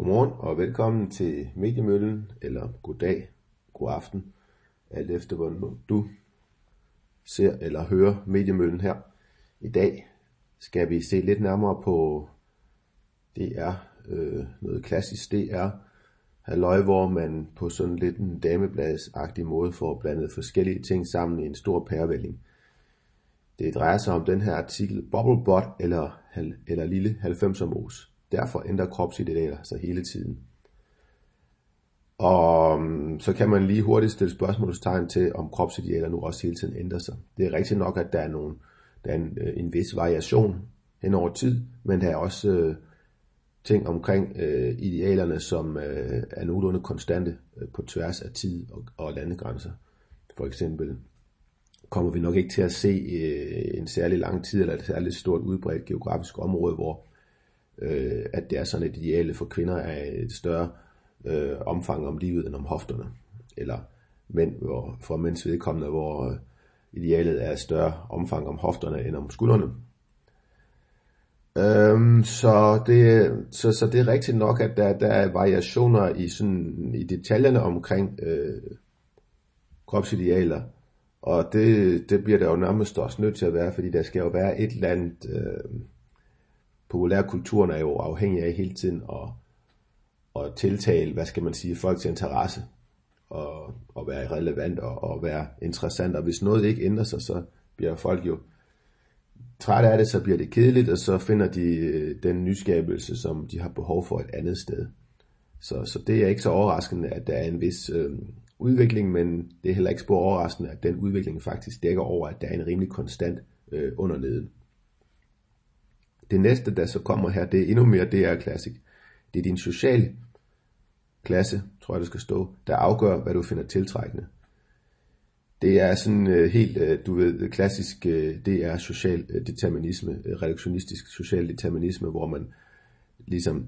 Godmorgen og velkommen til Mediemøllen, eller goddag, god aften, alt efter hvordan du ser eller hører Mediemøllen her. I dag skal vi se lidt nærmere på DR, øh, noget klassisk DR, halløj, hvor man på sådan lidt en damebladsagtig måde får blandet forskellige ting sammen i en stor pærevælling. Det drejer sig om den her artikel Bubble Bot eller, eller lille 90'er mos. Derfor ændrer kropsidealer sig altså hele tiden. Og øhm, så kan man lige hurtigt stille spørgsmålstegn til, om kropsidealer nu også hele tiden ændrer sig. Det er rigtigt nok, at der er, nogle, der er en, øh, en vis variation hen over tid, men der er også øh, ting omkring øh, idealerne, som øh, er nogenlunde konstante øh, på tværs af tid og, og landegrænser. For eksempel kommer vi nok ikke til at se øh, en særlig lang tid eller et særligt stort udbredt geografisk område, hvor øh, at det er sådan et ideale for kvinder af et større øh, omfang om livet end om hofterne. Eller mænd, hvor, for mænds vedkommende, hvor øh, idealet er et større omfang om hofterne end om skuldrene. Øhm, så, det, så, så det er rigtigt nok, at der, der er variationer i, sådan, i detaljerne omkring øh, kropsidealer. Og det, det bliver der jo nærmest også nødt til at være, fordi der skal jo være et eller andet... Øh, populærkulturen er jo afhængig af hele tiden at, at tiltale, hvad skal man sige, folks interesse og, og være relevant og, og være interessant. Og hvis noget ikke ændrer sig, så bliver folk jo trætte af det, så bliver det kedeligt, og så finder de øh, den nyskabelse, som de har behov for et andet sted. Så, så det er ikke så overraskende, at der er en vis øh, udvikling, men det er heller ikke spor overraskende, at den udvikling faktisk dækker over, at der er en rimelig konstant øh, under neden. Det næste, der så kommer her, det er endnu mere DR Classic. Det er din sociale klasse, tror jeg, det skal stå, der afgør, hvad du finder tiltrækkende. Det er sådan øh, helt, øh, du ved, klassisk, øh, det er social øh, determinisme, øh, reduktionistisk social determinisme, hvor man ligesom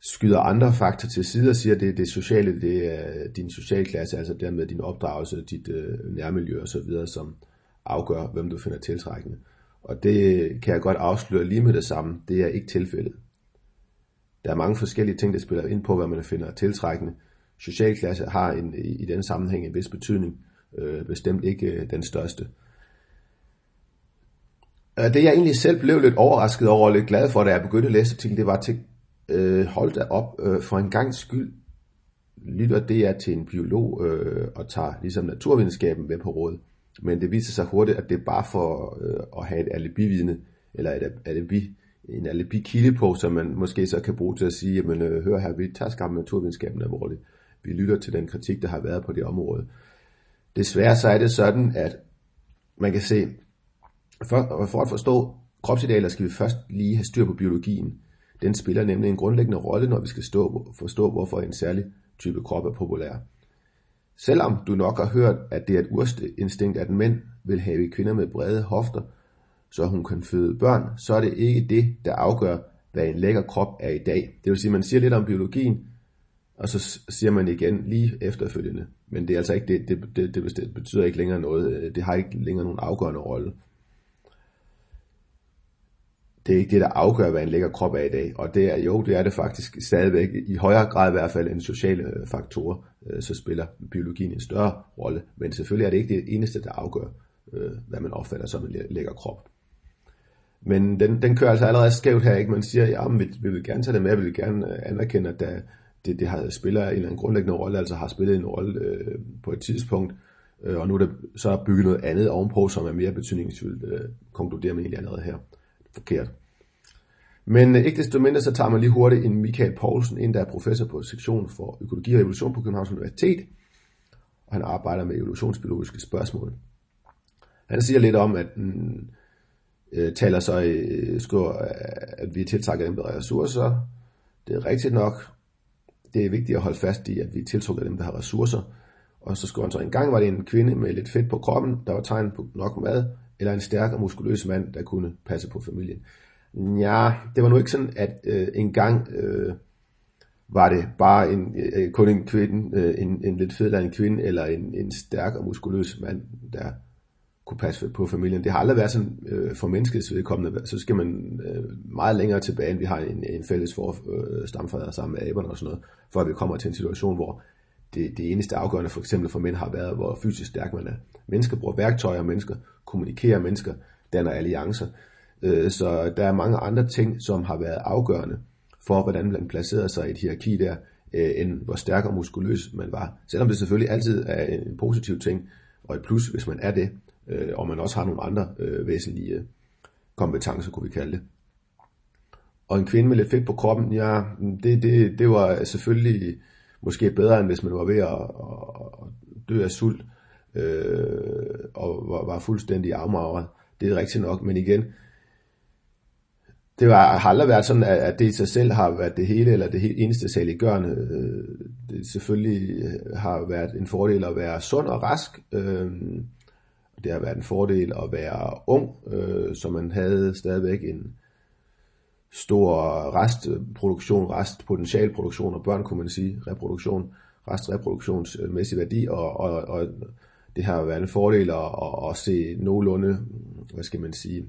skyder andre faktorer til side og siger, at det, det sociale, det er din socialklasse, altså dermed din opdragelse, dit øh, nærmiljø osv., som afgør, hvem du finder tiltrækkende. Og det kan jeg godt afsløre lige med det samme. Det er ikke tilfældet. Der er mange forskellige ting, der spiller ind på, hvad man finder tiltrækkende. Socialklasse har en, i den sammenhæng en vis betydning. Øh, bestemt ikke øh, den største. Øh, det jeg egentlig selv blev lidt overrasket over og lidt glad for, da jeg begyndte at læse artiklen, det var til, øh, hold da op, øh, for en gang skyld lytter det er til en biolog øh, og tager ligesom naturvidenskaben med på råd. Men det viser sig hurtigt, at det er bare for øh, at have et alibi-vidne, eller et alibi, en alibi-kilde på, som man måske så kan bruge til at sige, jamen øh, hør her, vi tager skam naturvidenskaben alvorligt. Vi lytter til den kritik, der har været på det område. Desværre så er det sådan, at man kan se, for, for at forstå kropsidealer, skal vi først lige have styr på biologien. Den spiller nemlig en grundlæggende rolle, når vi skal stå, forstå, hvorfor en særlig type krop er populær. Selvom du nok har hørt, at det er et urinstinkt, at mænd vil have kvinder med brede hofter, så hun kan føde børn, så er det ikke det, der afgør, hvad en lækker krop er i dag. Det vil sige, at man siger lidt om biologien, og så siger man igen lige efterfølgende. Men det er altså ikke det, det, det, det betyder ikke længere noget. Det har ikke længere nogen afgørende rolle det er ikke det, der afgør, hvad en lækker krop er i dag. Og det er jo, det er det faktisk stadigvæk, i højere grad i hvert fald end sociale øh, faktorer, øh, så spiller biologien en større rolle. Men selvfølgelig er det ikke det eneste, der afgør, øh, hvad man opfatter som en lækker krop. Men den, den kører altså allerede skævt her, ikke? Man siger, ja, men vi, vi vil gerne tage det med, vi vil gerne anerkende, at der, det, det har, spiller en eller anden grundlæggende rolle, altså har spillet en rolle øh, på et tidspunkt, øh, og nu er det så bygget noget andet ovenpå, som er mere betydningsfuldt, øh, konkluderer man egentlig allerede her forkert. Men øh, ikke desto mindre, så tager man lige hurtigt en Michael Poulsen en der er professor på sektion for økologi og evolution på Københavns Universitet, og han arbejder med evolutionsbiologiske spørgsmål. Han siger lidt om, at mm, øh, taler så øh, skriver, øh, at vi tiltrækker dem, der har ressourcer. Det er rigtigt nok. Det er vigtigt at holde fast i, at vi tiltrækker dem, der har ressourcer. Og så skriver han så, en gang var det en kvinde med lidt fedt på kroppen, der var tegn på nok mad, eller en stærk og muskuløs mand, der kunne passe på familien. Ja, det var nu ikke sådan, at øh, engang øh, var det bare en, øh, kun en kvinde, øh, en, en lidt federe en kvinde, eller en, en stærk og muskuløs mand, der kunne passe på familien. Det har aldrig været sådan øh, for menneskets vedkommende, så skal man øh, meget længere tilbage, end vi har en, en fælles for, øh, stamfader sammen med aberne og sådan noget, før vi kommer til en situation, hvor det, det eneste afgørende for eksempel for mænd har været, hvor fysisk stærk man er. Mennesker bruger værktøjer, mennesker kommunikerer, mennesker danner alliancer. Øh, så der er mange andre ting, som har været afgørende for, hvordan man placerede sig i et hierarki der, øh, end hvor stærk og muskuløs man var. Selvom det selvfølgelig altid er en positiv ting, og et plus, hvis man er det, øh, og man også har nogle andre øh, væsentlige øh, kompetencer, kunne vi kalde det. Og en kvinde med lidt fedt på kroppen, ja, det, det, det var selvfølgelig måske bedre, end hvis man var ved at, at dø af sult, øh, og var, var fuldstændig afmagret. Det er rigtigt nok, men igen, det var, har aldrig været sådan, at, det i sig selv har været det hele, eller det eneste saliggørende. Øh, det selvfølgelig øh, har været en fordel at være sund og rask. Øh, det har været en fordel at være ung, øh, så man havde stadigvæk en stor restproduktion, restpotentialproduktion og børn, kunne man sige, reproduktion, restreproduktionsmæssig værdi, og, og, og det har været en fordel at, at, at se nogenlunde, hvad skal man sige,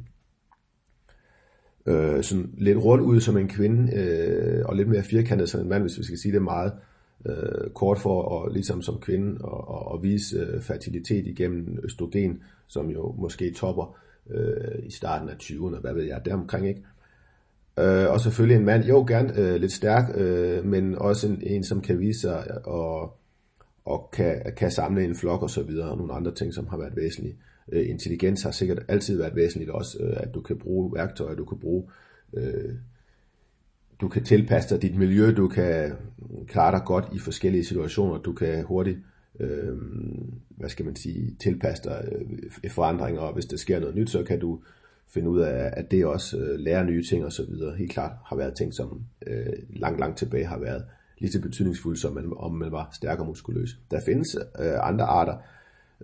øh, sådan lidt rundt ud som en kvinde, øh, og lidt mere firkantet som en mand, hvis vi skal sige det meget øh, kort for at ligesom som kvinde og, og, og vise øh, fertilitet igennem østrogen, som jo måske topper øh, i starten af 20'erne, hvad ved jeg, deromkring, ikke? Øh, og selvfølgelig en mand, jo gerne øh, lidt stærk, øh, men også en, en, som kan vise sig og, og kan, kan samle en flok og så videre, og nogle andre ting, som har været væsentlige. Øh, Øh, intelligens har sikkert altid været væsentligt også, øh, at du kan bruge værktøjer, du kan bruge, øh, du kan tilpasse dig dit miljø, du kan klare dig godt i forskellige situationer, du kan hurtigt, øh, hvad skal man sige, tilpasse dig øh, forandringer, og hvis der sker noget nyt, så kan du finde ud af, at det også øh, lærer nye ting og så videre. Helt klart har været ting, som øh, langt, langt tilbage har været lige så betydningsfulde, som man, om man var stærk og muskuløs. Der findes øh, andre arter,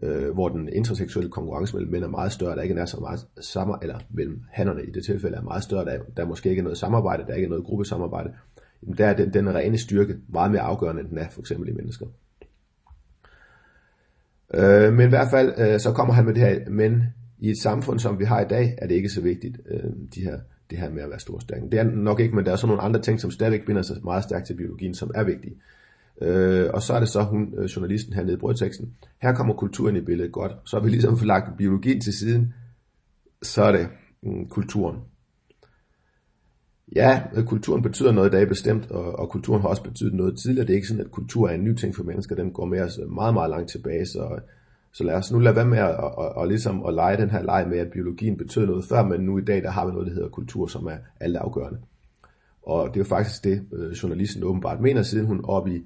øh, hvor den interseksuelle konkurrence mellem mænd er meget større, der ikke er så meget samme, eller mellem hannerne i det tilfælde er meget større, der, der måske ikke noget samarbejde, der ikke er noget gruppesamarbejde, Jamen, der er den, den rene styrke meget mere afgørende, end den er for eksempel i mennesker. Øh, men i hvert fald, øh, så kommer han med det her, men i et samfund, som vi har i dag, er det ikke så vigtigt, øh, de her, det her med at være storstærk. Det er nok ikke, men der er så nogle andre ting, som stadigvæk binder sig meget stærkt til biologien, som er vigtige. Øh, og så er det så hun, øh, journalisten her nede i brødteksten. Her kommer kulturen i billedet godt. Så har vi ligesom lagt biologien til siden. Så er det mm, kulturen. Ja, øh, kulturen betyder noget i dag bestemt, og, og kulturen har også betydet noget tidligere. Det er ikke sådan, at kultur er en ny ting for mennesker. Den går med os øh, meget, meget langt tilbage. Så, så lad os nu lade være med at, og, og, og ligesom at lege den her leg med, at biologien betød noget før, men nu i dag, der har vi noget, der hedder kultur, som er alt afgørende. Og det er jo faktisk det, journalisten åbenbart mener, siden hun op i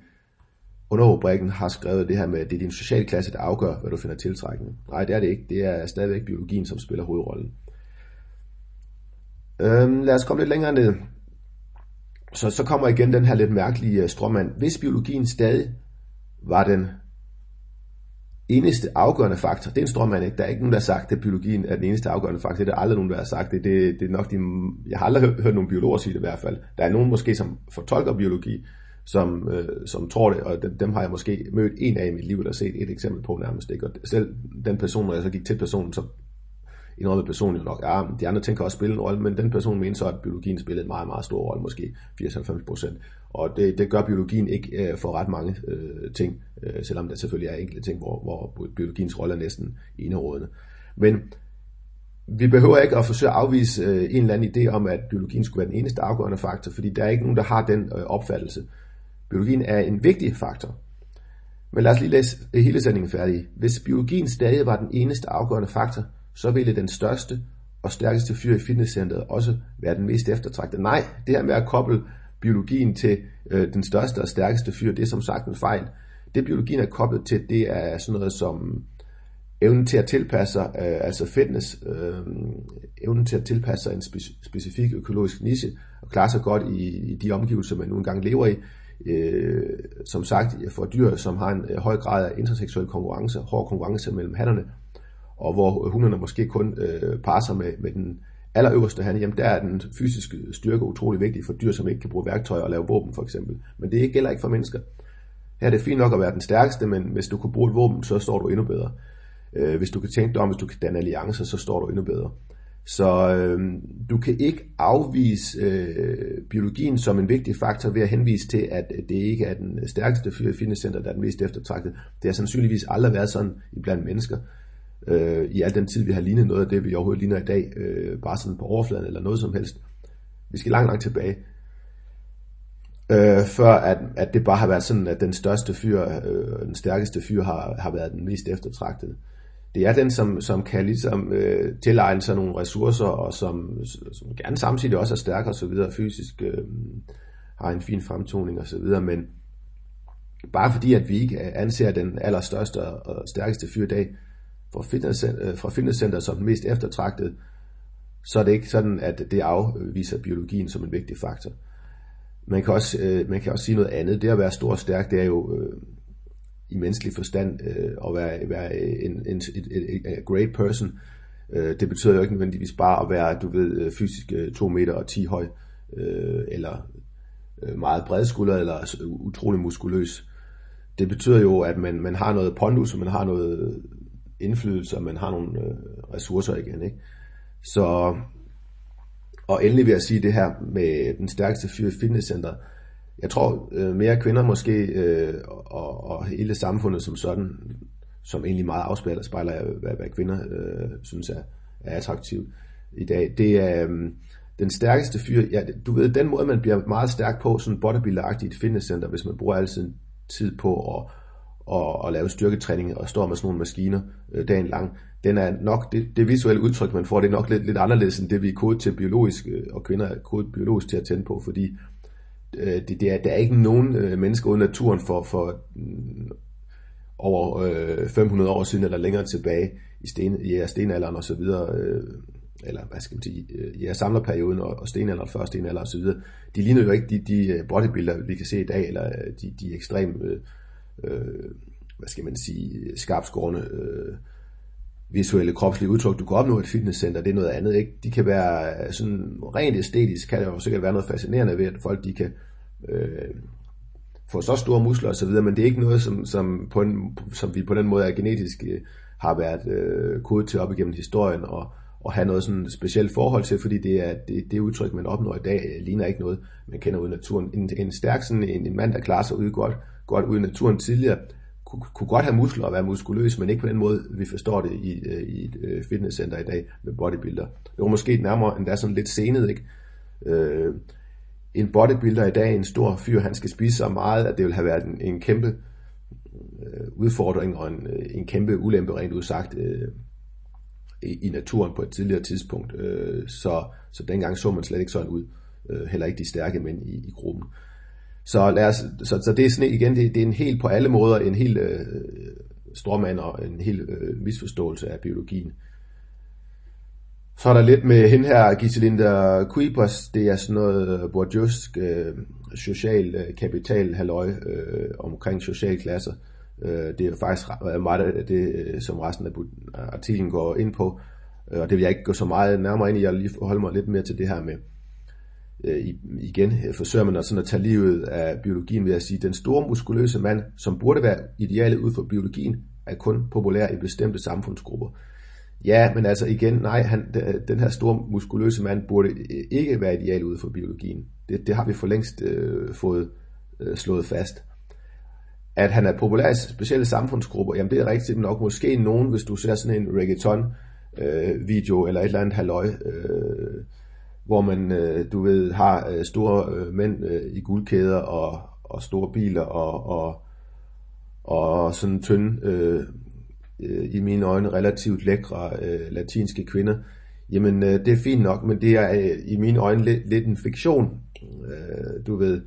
underrubrikken har skrevet det her med, at det er din sociale klasse, der afgør, hvad du finder tiltrækkende. Nej, det er det ikke. Det er stadigvæk biologien, som spiller hovedrollen. Øhm, lad os komme lidt længere ned. Så, så kommer igen den her lidt mærkelige øh, stråmand. strømmand. Hvis biologien stadig var den eneste afgørende faktor, det er en strømmand, ikke? Der er ikke nogen, der har sagt, at biologien er den eneste afgørende faktor. Det er der aldrig nogen, der har sagt det. Det, det er nok de, jeg har aldrig hørt, hørt nogen biologer sige det i hvert fald. Der er nogen måske, som fortolker biologi, som, øh, som tror det, og dem, dem har jeg måske mødt en af i mit liv, eller set et eksempel på nærmest. Ikke? Og selv den person, når jeg så gik til personen, så indrømmede personen jo nok, ja, de andre tænker også spille en rolle, men den person mener så, at biologien spillede en meget, meget stor rolle, måske 80-90 procent. Og det, det gør biologien ikke øh, for ret mange øh, ting, øh, selvom der selvfølgelig er enkelte ting, hvor, hvor biologiens rolle er næsten enerådende. Men vi behøver ikke at forsøge at afvise øh, en eller anden idé om, at biologien skulle være den eneste afgørende faktor, fordi der er ikke nogen, der har den øh, opfattelse. Biologien er en vigtig faktor. Men lad os lige læse hele sætningen færdig. Hvis biologien stadig var den eneste afgørende faktor, så ville den største og stærkeste fyr i fitnesscenteret også være den mest eftertragtede. Nej, det her med at koble biologien til øh, den største og stærkeste fyr, det er som sagt en fejl. Det biologien er koblet til, det er sådan noget som evnen til at tilpasse sig, øh, altså fitness, øh, evnen til at tilpasse sig en spe- specifik økologisk niche, og klare sig godt i, i de omgivelser, man nu engang lever i, øh, som sagt for dyr, som har en øh, høj grad af interseksuel konkurrence, hård konkurrence mellem hannerne, og hvor øh, hunderne måske kun øh, parer sig med, med den allerøverste han, jamen der er den fysiske styrke utrolig vigtig for dyr, som ikke kan bruge værktøjer og lave våben for eksempel. Men det gælder ikke for mennesker. Her er det fint nok at være den stærkeste, men hvis du kan bruge et våben, så står du endnu bedre. Øh, hvis du kan tænke dig om, hvis du kan danne alliancer, så står du endnu bedre. Så øh, du kan ikke afvise øh, biologien som en vigtig faktor ved at henvise til, at det ikke er den stærkeste fitnesscenter, der er den mest eftertragtede. Det har sandsynligvis aldrig været sådan blandt mennesker. Øh, I al den tid, vi har lignet noget af det, vi overhovedet ligner i dag, øh, bare sådan på overfladen eller noget som helst. Vi skal langt, langt tilbage. Øh, før at, at det bare har været sådan, at den største fyr, øh, den stærkeste fyr har, har været den mest eftertragtede det er den, som, som kan ligesom øh, tilegne sig nogle ressourcer, og som, som gerne samtidig også er stærk og så videre, fysisk øh, har en fin fremtoning og så videre, men bare fordi, at vi ikke anser den allerstørste og stærkeste fyr i dag fra, øh, fitnesscenter, fra fitnesscenter som den mest eftertragtede, så er det ikke sådan, at det afviser biologien som en vigtig faktor. Man kan også, øh, man kan også sige noget andet. Det at være stor og stærk, det er jo øh, i menneskelig forstand øh, at være, være en, en, en, en, en great person. Øh, det betyder jo ikke nødvendigvis bare at være, du ved, øh, fysisk øh, 2 meter og 10 høj, øh, eller øh, meget bredskulder, eller utrolig muskuløs. Det betyder jo, at man, man har noget pondus, og man har noget indflydelse, og man har nogle øh, ressourcer igen. Ikke? Så, og endelig vil jeg sige det her med den stærkeste fyr i fitnesscenter, jeg tror øh, mere kvinder måske, øh, og, og hele samfundet som sådan, som egentlig meget afspejler, spejler, hvad, hvad kvinder øh, synes er, er attraktivt i dag. Det er øh, den stærkeste fyr, ja, du ved, den måde, man bliver meget stærk på, sådan bodybuilder i et fitnesscenter, hvis man bruger al sin tid på at, og, at lave styrketræning og står med sådan nogle maskiner øh, dagen lang, den er nok, det, det visuelle udtryk, man får, det er nok lidt, lidt anderledes end det, vi er kodet til biologisk, øh, og kvinder er kodet biologisk til at tænde på, fordi øh, det, det er, der er ikke nogen øh, mennesker uden naturen for, for øh, over øh, 500 år siden eller længere tilbage i, sten, i ja, stenalderen og så videre, øh, eller hvad skal man sige, øh, i ja, samlerperioden og, og stenalderen, før stenalderen og så videre, de ligner jo ikke de, de øh, bodybuilder, vi kan se i dag, eller øh, de, de ekstremt, øh, øh, hvad skal man sige, skarpskårende øh, visuelle kropslige udtryk, du kan opnå et fitnesscenter, det er noget andet. Ikke? De kan være øh, sådan rent æstetisk, kan der jo sikkert være noget fascinerende ved, at folk de kan øh, få så store muskler og så videre, men det er ikke noget, som, som, på en, som vi på den måde er genetisk øh, har været øh, kodet til op igennem historien, og, og have noget sådan specielt forhold til, fordi det er det, det udtryk, man opnår i dag, øh, ligner ikke noget, man kender ud i naturen. En, en stærk sådan en, en mand, der klarer sig ud godt, godt ud i naturen tidligere, kunne, kunne godt have muskler og være muskuløs, men ikke på den måde, vi forstår det i, øh, i et øh, fitnesscenter i dag med bodybuilder. Det var måske nærmere endda sådan lidt senet, ikke? Øh, en bodybuilder i dag, en stor fyr, han skal spise så meget, at det vil have været en, en kæmpe øh, udfordring og en, øh, en kæmpe ulempe rent udsagt øh, i, i naturen på et tidligere tidspunkt. Øh, så, så dengang så man slet ikke sådan ud. Øh, heller ikke de stærke mænd i, i gruppen. Så, lad os, så, så det er sådan igen, det, det er en helt på alle måder en helt øh, stråmand og en helt øh, misforståelse af biologien. Så er der lidt med hende her, Giselinda Kuipers, det er sådan noget øh, bourdieusk øh, social øh, kapital halløj øh, omkring socialklasser. Øh, det er faktisk meget af det, øh, som resten af artiklen går ind på, øh, og det vil jeg ikke gå så meget nærmere ind i, jeg vil lige holde mig lidt mere til det her med, øh, igen øh, forsøger man at, sådan at tage livet af biologien ved at sige, at den store muskuløse mand, som burde være idealet ud for biologien, er kun populær i bestemte samfundsgrupper. Ja, men altså igen, nej, han, øh, den her store muskuløse mand burde øh, ikke være ideal ud for biologien. Det, det har vi for længst øh, fået øh, slået fast. At han er populær i specielle samfundsgrupper, jamen det er rigtigt nok. Måske nogen, hvis du ser sådan en reggaeton øh, video eller et eller andet halløj, øh, hvor man, øh, du ved, har øh, store øh, mænd øh, i guldkæder og, og store biler og, og, og sådan tynde øh, øh, i mine øjne relativt lækre øh, latinske kvinder, jamen øh, det er fint nok, men det er øh, i mine øjne lidt, lidt en fiktion. Øh, du ved,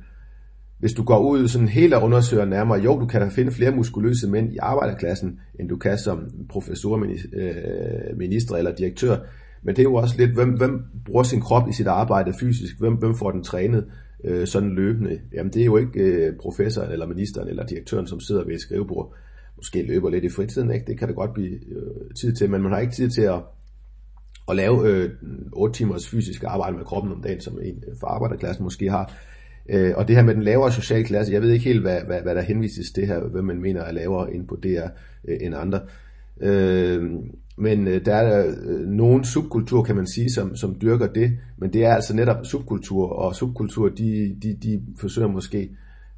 hvis du går ud sådan helt og undersøger nærmere, jo, du kan da finde flere muskuløse mænd i arbejderklassen, end du kan som professor, øh, minister eller direktør. Men det er jo også lidt, hvem, hvem bruger sin krop i sit arbejde fysisk? Hvem, hvem får den trænet øh, sådan løbende? Jamen det er jo ikke øh, professoren eller ministeren eller direktøren, som sidder ved et skrivebord måske løber lidt i fritiden, ikke? det kan det godt blive øh, tid til, men man har ikke tid til at, at lave øh, 8 timers fysisk arbejde med kroppen om dagen, som en øh, fra arbejderklassen måske har. Øh, og det her med den lavere sociale klasse, jeg ved ikke helt, hvad, hvad, hvad der henvises til her, hvem man mener er lavere end på DR øh, end andre. Øh, men øh, der er øh, nogle subkultur, kan man sige, som, som dyrker det, men det er altså netop subkultur, og subkultur, de, de, de forsøger måske,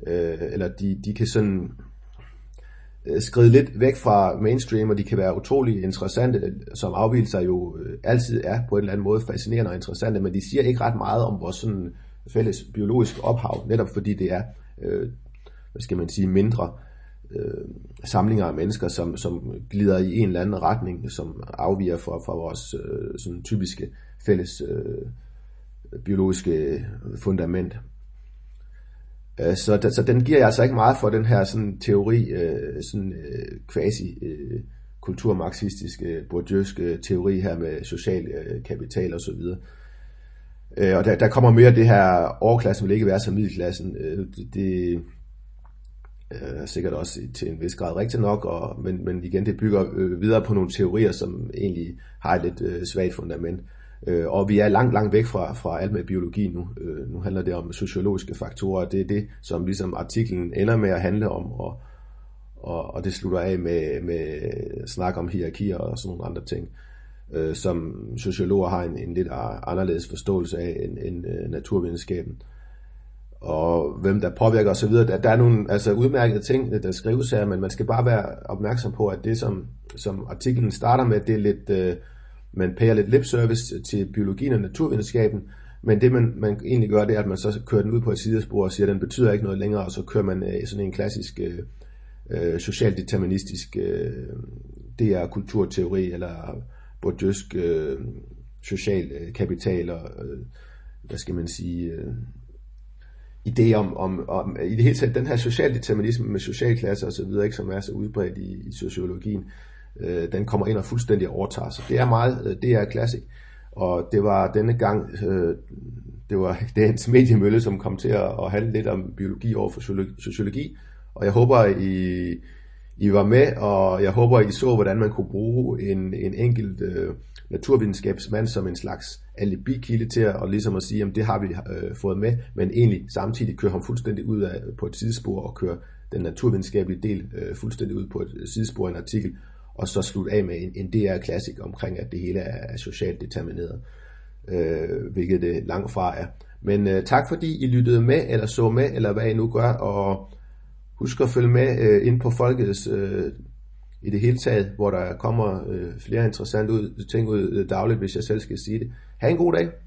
øh, eller de, de kan sådan øh, skride lidt væk fra mainstream, og de kan være utrolig interessante, som afvielser jo øh, altid er på en eller anden måde fascinerende og interessante, men de siger ikke ret meget om vores sådan fælles biologiske ophav, netop fordi det er, øh, hvad skal man sige, mindre øh, samlinger af mennesker, som, som glider i en eller anden retning, som afviger fra, fra vores øh, sådan typiske fælles øh, biologiske fundament. Øh, så, så den giver jeg altså ikke meget for den her sådan teori, øh, sådan øh, quasi øh, kulturmarxistiske, bourdieuske teori her med social øh, kapital og så videre. Øh, og der, der kommer mere det her overklassen vil ikke være som middelklassen. Øh, det, det øh, sikkert også til en vis grad rigtigt nok, og, men, men igen, det bygger øh, videre på nogle teorier, som egentlig har et lidt øh, svagt fundament. Øh, og vi er langt, langt væk fra, fra alt med biologi nu. Øh, nu handler det om sociologiske faktorer, og det er det, som ligesom artiklen ender med at handle om, og, og, og det slutter af med, med snak om hierarkier og sådan nogle andre ting, øh, som sociologer har en, en lidt anderledes forståelse af end, end øh, naturvidenskaben og hvem der påvirker osv. Der, der er nogle altså, udmærkede ting, der skrives her, men man skal bare være opmærksom på, at det, som, som artiklen starter med, det er lidt, øh, man pærer lidt lipservice til biologien og naturvidenskaben, men det, man, man egentlig gør, det er, at man så kører den ud på et sidespor og siger, at den betyder ikke noget længere, og så kører man øh, sådan en klassisk øh, øh socialdeterministisk øh, DR-kulturteori, eller bourdieusk øh, social øh, kapital, og øh, hvad skal man sige... Øh, idé om, om, om i det hele taget den her socialdeterminisme med socialklasser osv., ikke, som er så udbredt i, i sociologien, øh, den kommer ind og fuldstændig overtager. sig. det er meget, øh, det er klassik. Og det var denne gang, øh, det var dagens mediemølle, som kom til at, at handle lidt om biologi over for sociologi. Og jeg håber, I, I var med, og jeg håber, I så, hvordan man kunne bruge en, en enkelt øh, naturvidenskabsmand som en slags alibikilde til at, og ligesom at sige, at det har vi øh, fået med, men egentlig samtidig kører ham fuldstændig ud af, øh, på et sidespor og kører den naturvidenskabelige del øh, fuldstændig ud på et sidespor i en artikel, og så slutte af med en, en DR-klassik omkring, at det hele er, er socialt determineret, øh, hvilket det langt fra er. Men øh, tak fordi I lyttede med, eller så med, eller hvad I nu gør, og husk at følge med øh, ind på Folkets øh, i det hele taget, hvor der kommer øh, flere interessante ud, ting ud øh, dagligt, hvis jeg selv skal sige det. Ha' en god dag.